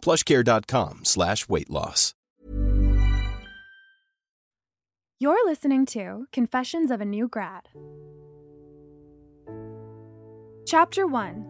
plushcare.com slash weight loss. You're listening to Confessions of a New Grad. Chapter 1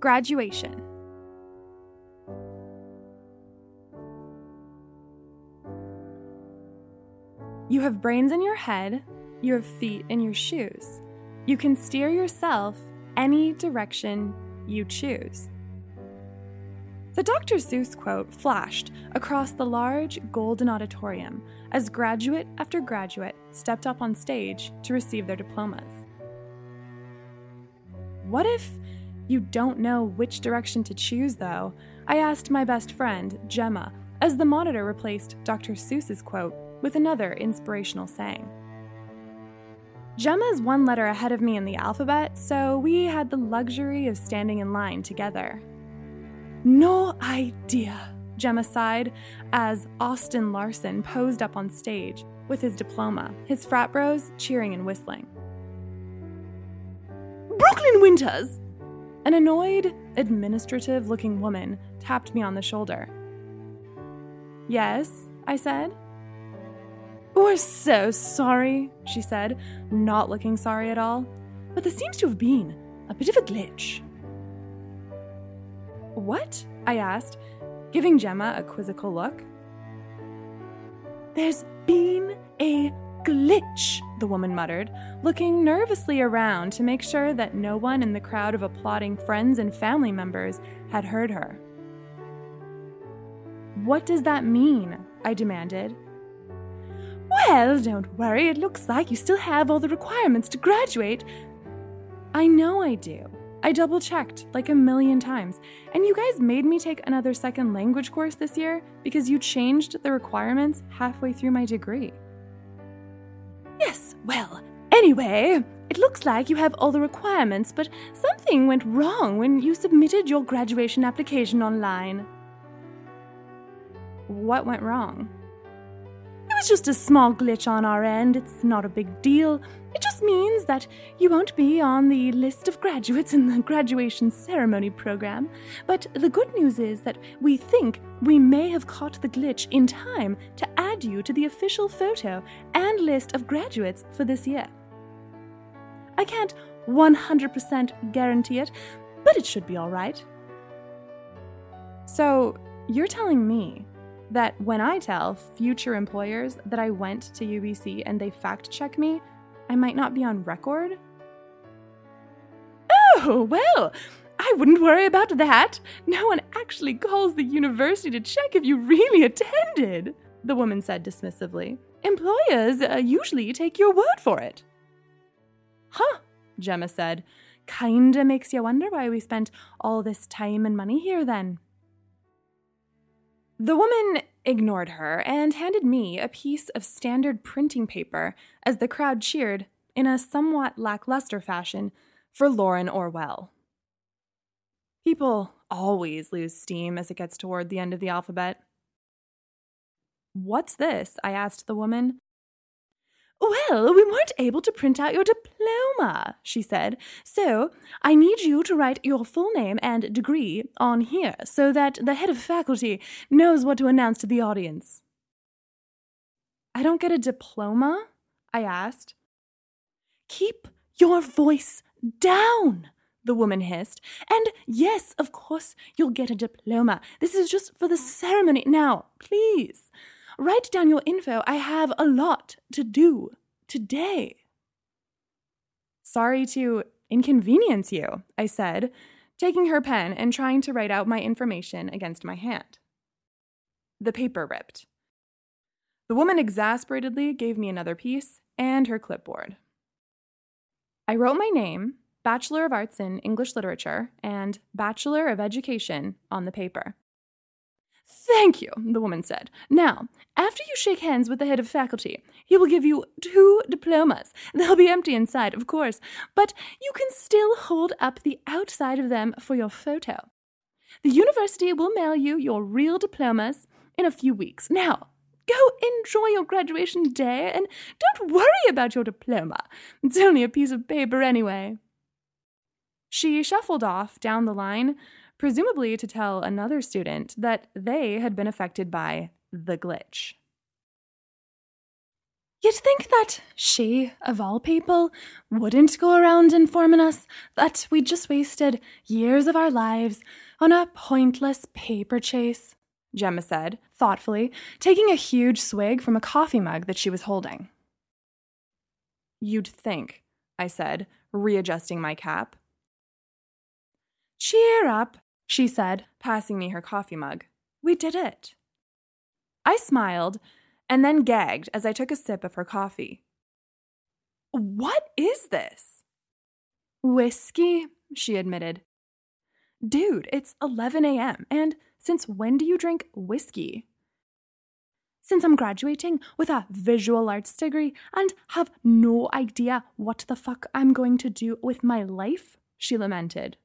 Graduation. You have brains in your head, you have feet in your shoes. You can steer yourself any direction you choose. The Dr. Seuss quote flashed across the large golden auditorium as graduate after graduate stepped up on stage to receive their diplomas. What if you don't know which direction to choose, though? I asked my best friend, Gemma, as the monitor replaced Dr. Seuss's quote with another inspirational saying. Gemma's one letter ahead of me in the alphabet, so we had the luxury of standing in line together. No idea, Gemma sighed as Austin Larson posed up on stage with his diploma, his frat bros cheering and whistling. Brooklyn Winters! An annoyed, administrative looking woman tapped me on the shoulder. Yes, I said. We're so sorry, she said, not looking sorry at all. But there seems to have been a bit of a glitch. What? I asked, giving Gemma a quizzical look. There's been a glitch, the woman muttered, looking nervously around to make sure that no one in the crowd of applauding friends and family members had heard her. What does that mean? I demanded. Well, don't worry, it looks like you still have all the requirements to graduate. I know I do. I double checked like a million times, and you guys made me take another second language course this year because you changed the requirements halfway through my degree. Yes, well, anyway, it looks like you have all the requirements, but something went wrong when you submitted your graduation application online. What went wrong? It was just a small glitch on our end. It's not a big deal. It just means that you won't be on the list of graduates in the graduation ceremony program. But the good news is that we think we may have caught the glitch in time to add you to the official photo and list of graduates for this year. I can't 100% guarantee it, but it should be all right. So, you're telling me that when I tell future employers that I went to UBC and they fact check me, I might not be on record? Oh, well, I wouldn't worry about that. No one actually calls the university to check if you really attended, the woman said dismissively. Employers uh, usually take your word for it. Huh, Gemma said. Kinda makes you wonder why we spent all this time and money here then. The woman ignored her and handed me a piece of standard printing paper as the crowd cheered, in a somewhat lackluster fashion, for Lauren Orwell. People always lose steam as it gets toward the end of the alphabet. What's this? I asked the woman. Well, we weren't able to print out your diploma, she said, so I need you to write your full name and degree on here so that the head of faculty knows what to announce to the audience. I don't get a diploma? I asked. Keep your voice down, the woman hissed. And yes, of course, you'll get a diploma. This is just for the ceremony. Now, please. Write down your info. I have a lot to do today. Sorry to inconvenience you, I said, taking her pen and trying to write out my information against my hand. The paper ripped. The woman exasperatedly gave me another piece and her clipboard. I wrote my name, Bachelor of Arts in English Literature, and Bachelor of Education on the paper. Thank you, the woman said. Now, after you shake hands with the head of faculty, he will give you two diplomas. They'll be empty inside, of course, but you can still hold up the outside of them for your photo. The university will mail you your real diplomas in a few weeks. Now, go enjoy your graduation day and don't worry about your diploma. It's only a piece of paper anyway. She shuffled off down the line, presumably to tell another student that they had been affected by the glitch. You'd think that she, of all people, wouldn't go around informing us that we'd just wasted years of our lives on a pointless paper chase, Gemma said, thoughtfully, taking a huge swig from a coffee mug that she was holding. You'd think, I said, readjusting my cap. Cheer up, she said, passing me her coffee mug. We did it. I smiled and then gagged as I took a sip of her coffee. What is this? Whiskey, she admitted. Dude, it's 11 a.m., and since when do you drink whiskey? Since I'm graduating with a visual arts degree and have no idea what the fuck I'm going to do with my life, she lamented.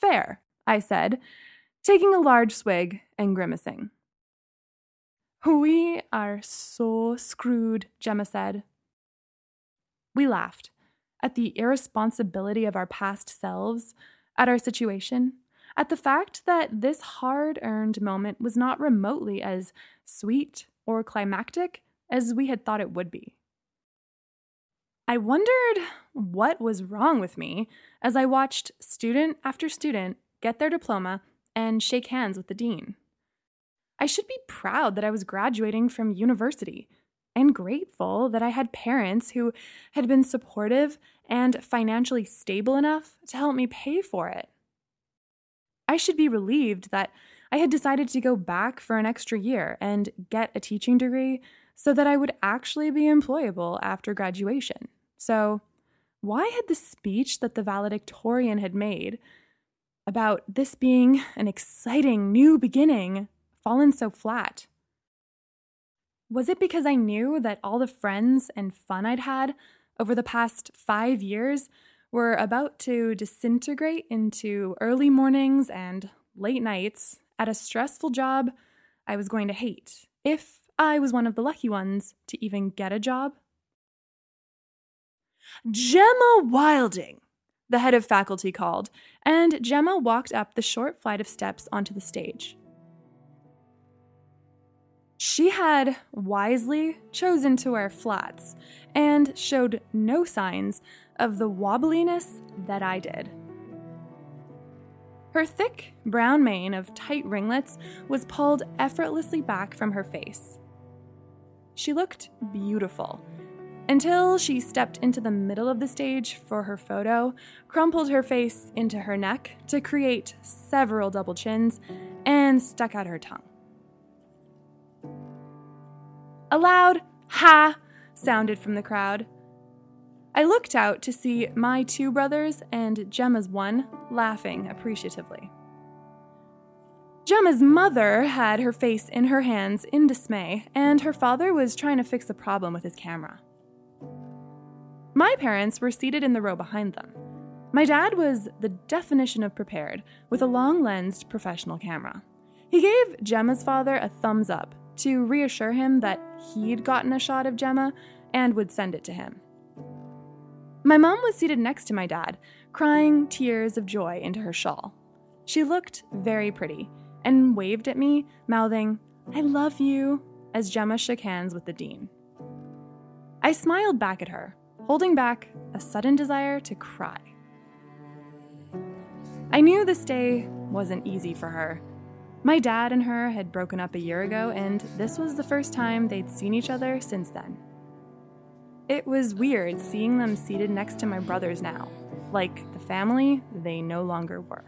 Fair, I said, taking a large swig and grimacing. We are so screwed, Gemma said. We laughed at the irresponsibility of our past selves, at our situation, at the fact that this hard earned moment was not remotely as sweet or climactic as we had thought it would be. I wondered what was wrong with me as I watched student after student get their diploma and shake hands with the dean. I should be proud that I was graduating from university and grateful that I had parents who had been supportive and financially stable enough to help me pay for it. I should be relieved that I had decided to go back for an extra year and get a teaching degree so that I would actually be employable after graduation. So, why had the speech that the valedictorian had made about this being an exciting new beginning fallen so flat? Was it because I knew that all the friends and fun I'd had over the past five years were about to disintegrate into early mornings and late nights at a stressful job I was going to hate if I was one of the lucky ones to even get a job? Gemma Wilding, the head of faculty called, and Gemma walked up the short flight of steps onto the stage. She had wisely chosen to wear flats and showed no signs of the wobbliness that I did. Her thick brown mane of tight ringlets was pulled effortlessly back from her face. She looked beautiful until she stepped into the middle of the stage for her photo, crumpled her face into her neck to create several double chins, and stuck out her tongue. A loud ha sounded from the crowd. I looked out to see my two brothers and Gemma's one laughing appreciatively. Gemma's mother had her face in her hands in dismay, and her father was trying to fix a problem with his camera. My parents were seated in the row behind them. My dad was the definition of prepared, with a long lensed professional camera. He gave Gemma's father a thumbs up to reassure him that he'd gotten a shot of Gemma and would send it to him. My mom was seated next to my dad, crying tears of joy into her shawl. She looked very pretty and waved at me, mouthing, I love you, as Gemma shook hands with the dean. I smiled back at her, holding back a sudden desire to cry. I knew this day wasn't easy for her, my dad and her had broken up a year ago, and this was the first time they'd seen each other since then. It was weird seeing them seated next to my brothers now, like the family they no longer were.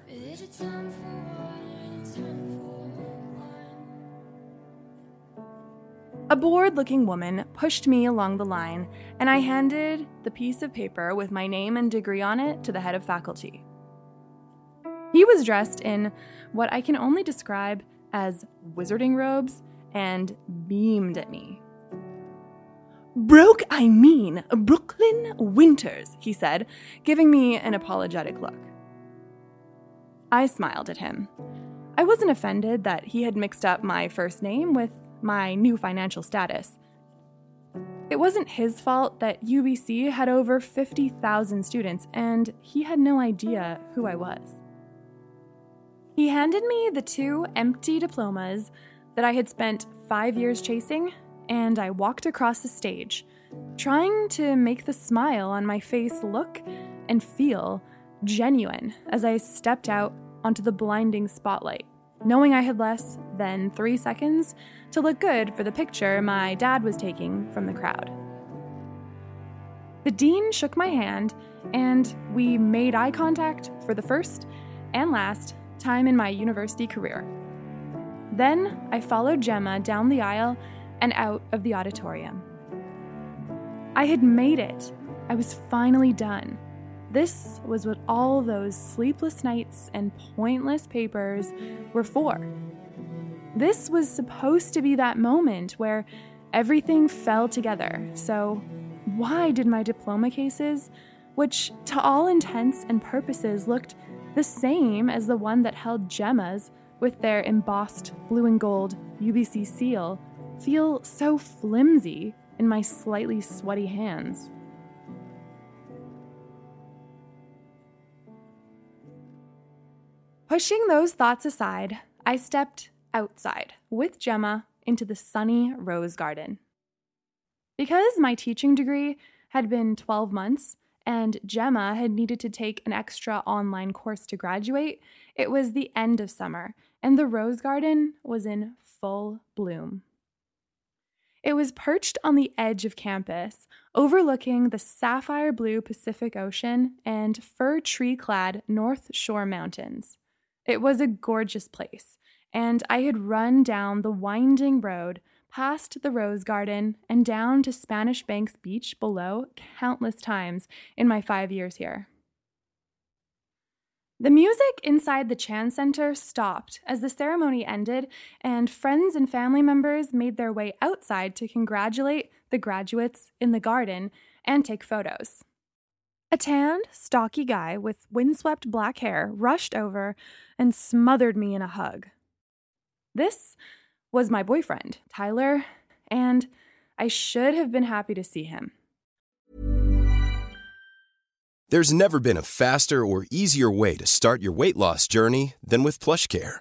A bored looking woman pushed me along the line, and I handed the piece of paper with my name and degree on it to the head of faculty. He was dressed in what I can only describe as wizarding robes and beamed at me. Broke, I mean, Brooklyn Winters, he said, giving me an apologetic look. I smiled at him. I wasn't offended that he had mixed up my first name with my new financial status. It wasn't his fault that UBC had over 50,000 students, and he had no idea who I was. He handed me the two empty diplomas that I had spent five years chasing, and I walked across the stage, trying to make the smile on my face look and feel genuine as I stepped out onto the blinding spotlight, knowing I had less than three seconds to look good for the picture my dad was taking from the crowd. The dean shook my hand, and we made eye contact for the first and last time in my university career. Then I followed Gemma down the aisle and out of the auditorium. I had made it. I was finally done. This was what all those sleepless nights and pointless papers were for. This was supposed to be that moment where everything fell together. So, why did my diploma cases, which to all intents and purposes looked the same as the one that held Gemma's with their embossed blue and gold UBC seal, feel so flimsy in my slightly sweaty hands? Pushing those thoughts aside, I stepped outside with Gemma into the sunny rose garden. Because my teaching degree had been 12 months and Gemma had needed to take an extra online course to graduate, it was the end of summer and the rose garden was in full bloom. It was perched on the edge of campus, overlooking the sapphire blue Pacific Ocean and fir tree clad North Shore Mountains. It was a gorgeous place, and I had run down the winding road past the Rose Garden and down to Spanish Banks Beach below countless times in my five years here. The music inside the Chan Center stopped as the ceremony ended, and friends and family members made their way outside to congratulate the graduates in the garden and take photos. A tanned, stocky guy with windswept black hair rushed over and smothered me in a hug. This was my boyfriend, Tyler, and I should have been happy to see him. There's never been a faster or easier way to start your weight loss journey than with PlushCare.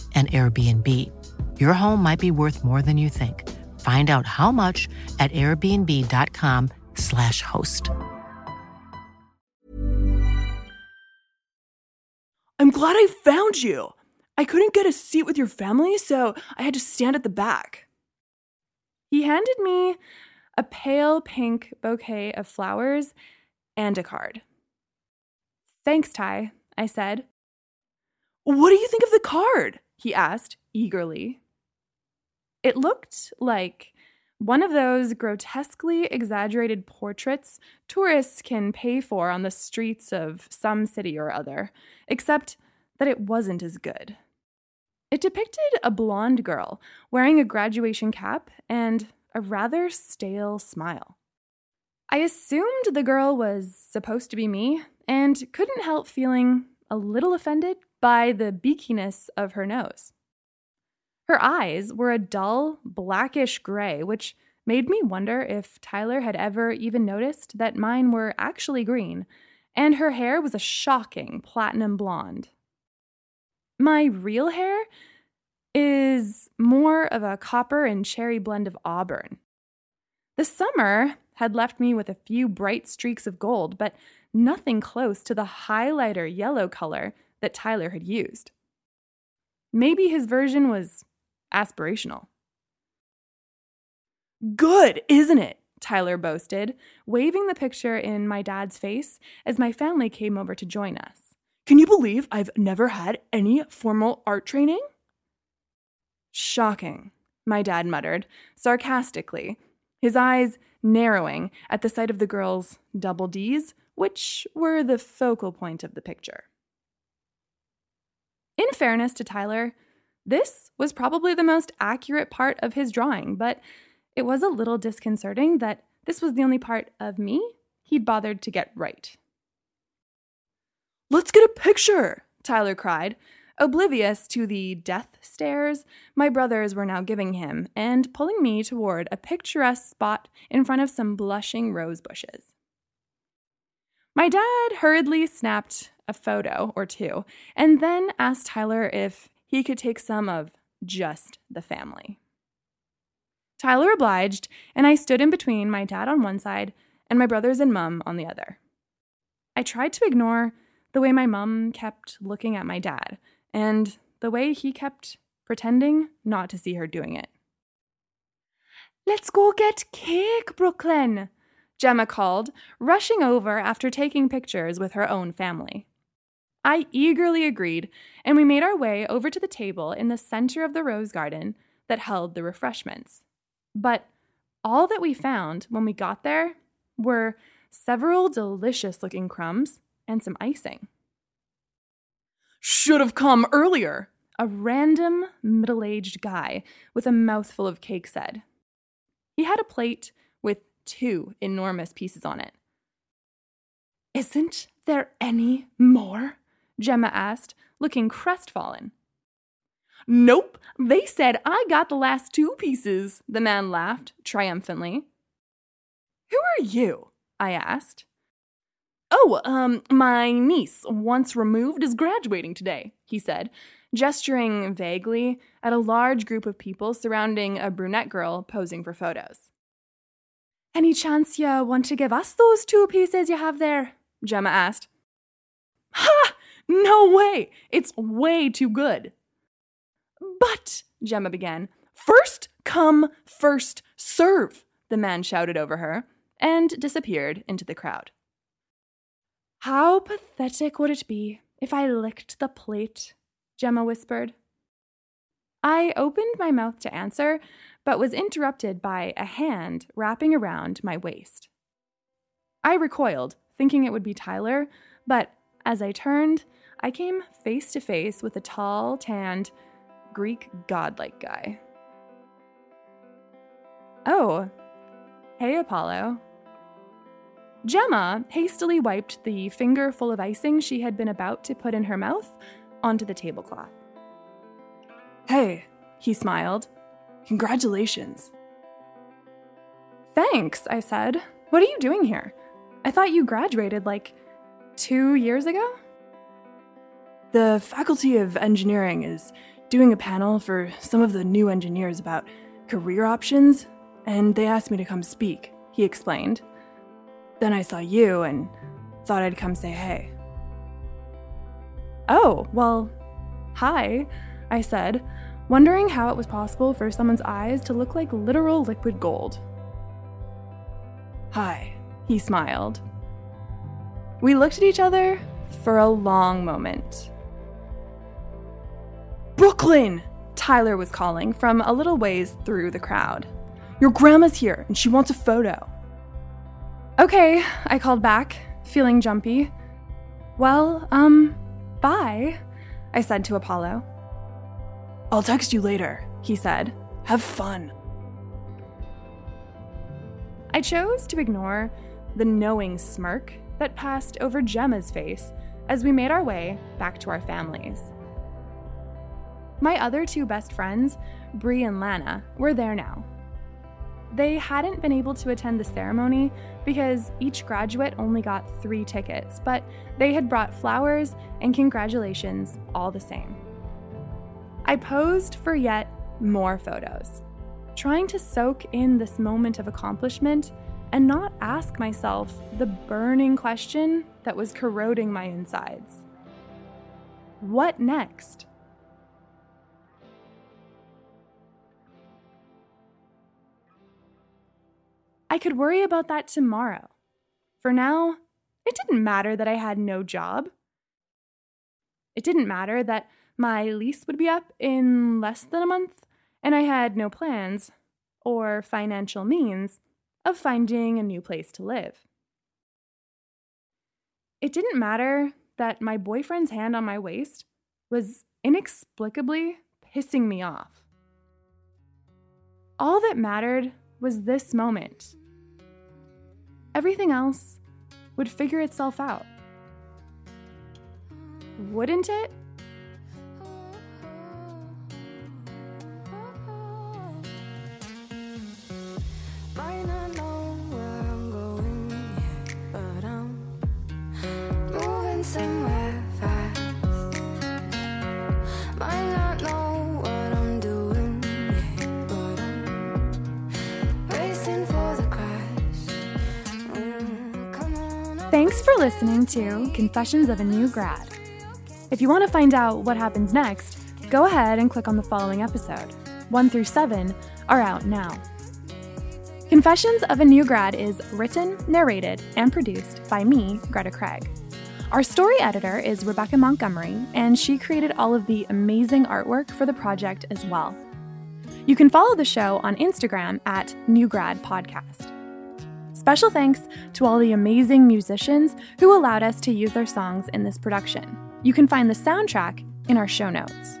an Airbnb. Your home might be worth more than you think. Find out how much at airbnb.com/slash host. I'm glad I found you. I couldn't get a seat with your family, so I had to stand at the back. He handed me a pale pink bouquet of flowers and a card. Thanks, Ty, I said. What do you think of the card? He asked eagerly. It looked like one of those grotesquely exaggerated portraits tourists can pay for on the streets of some city or other, except that it wasn't as good. It depicted a blonde girl wearing a graduation cap and a rather stale smile. I assumed the girl was supposed to be me and couldn't help feeling a little offended by the beakiness of her nose. Her eyes were a dull, blackish gray, which made me wonder if Tyler had ever even noticed that mine were actually green, and her hair was a shocking platinum blonde. My real hair is more of a copper and cherry blend of auburn. The summer had left me with a few bright streaks of gold, but nothing close to the highlighter yellow color that Tyler had used. Maybe his version was aspirational. Good, isn't it? Tyler boasted, waving the picture in my dad's face as my family came over to join us. Can you believe I've never had any formal art training? Shocking, my dad muttered, sarcastically, his eyes narrowing at the sight of the girl's double D's, which were the focal point of the picture. In fairness to Tyler, this was probably the most accurate part of his drawing, but it was a little disconcerting that this was the only part of me he'd bothered to get right. Let's get a picture, Tyler cried, oblivious to the death stares my brothers were now giving him and pulling me toward a picturesque spot in front of some blushing rose bushes. My dad hurriedly snapped a photo or two and then asked Tyler if he could take some of just the family. Tyler obliged, and I stood in between my dad on one side and my brothers and mum on the other. I tried to ignore the way my mum kept looking at my dad and the way he kept pretending not to see her doing it. Let's go get cake, Brooklyn, Gemma called, rushing over after taking pictures with her own family. I eagerly agreed, and we made our way over to the table in the center of the rose garden that held the refreshments. But all that we found when we got there were several delicious looking crumbs and some icing. Should have come earlier, a random middle aged guy with a mouthful of cake said. He had a plate two enormous pieces on it. Isn't there any more? Gemma asked, looking crestfallen. Nope, they said I got the last two pieces, the man laughed triumphantly. Who are you? I asked. Oh, um, my niece, once removed, is graduating today, he said, gesturing vaguely at a large group of people surrounding a brunette girl posing for photos. Any chance you want to give us those two pieces you have there? Gemma asked. Ha! No way! It's way too good. But, Gemma began, first come, first serve, the man shouted over her, and disappeared into the crowd. How pathetic would it be if I licked the plate? Gemma whispered. I opened my mouth to answer, but was interrupted by a hand wrapping around my waist. I recoiled, thinking it would be Tyler, but as I turned, I came face to face with a tall, tanned, Greek godlike guy. Oh, hey, Apollo. Gemma hastily wiped the finger full of icing she had been about to put in her mouth onto the tablecloth. Hey, he smiled. Congratulations. Thanks, I said. What are you doing here? I thought you graduated like two years ago? The Faculty of Engineering is doing a panel for some of the new engineers about career options, and they asked me to come speak, he explained. Then I saw you and thought I'd come say hey. Oh, well, hi, I said, wondering how it was possible for someone's eyes to look like literal liquid gold. Hi, he smiled. We looked at each other for a long moment. Brooklyn! Tyler was calling from a little ways through the crowd. Your grandma's here and she wants a photo. Okay, I called back, feeling jumpy. Well, um, bye, I said to Apollo. I'll text you later, he said. Have fun. I chose to ignore the knowing smirk that passed over Gemma's face as we made our way back to our families. My other two best friends, Bree and Lana, were there now. They hadn't been able to attend the ceremony because each graduate only got three tickets, but they had brought flowers and congratulations all the same. I posed for yet more photos, trying to soak in this moment of accomplishment and not ask myself the burning question that was corroding my insides What next? I could worry about that tomorrow. For now, it didn't matter that I had no job. It didn't matter that my lease would be up in less than a month and I had no plans or financial means of finding a new place to live. It didn't matter that my boyfriend's hand on my waist was inexplicably pissing me off. All that mattered was this moment. Everything else would figure itself out. Wouldn't it? Listening to Confessions of a New Grad. If you want to find out what happens next, go ahead and click on the following episode. 1 through 7 are out now. Confessions of a New Grad is written, narrated, and produced by me, Greta Craig. Our story editor is Rebecca Montgomery, and she created all of the amazing artwork for the project as well. You can follow the show on Instagram at New Grad Podcast. Special thanks to all the amazing musicians who allowed us to use their songs in this production. You can find the soundtrack in our show notes.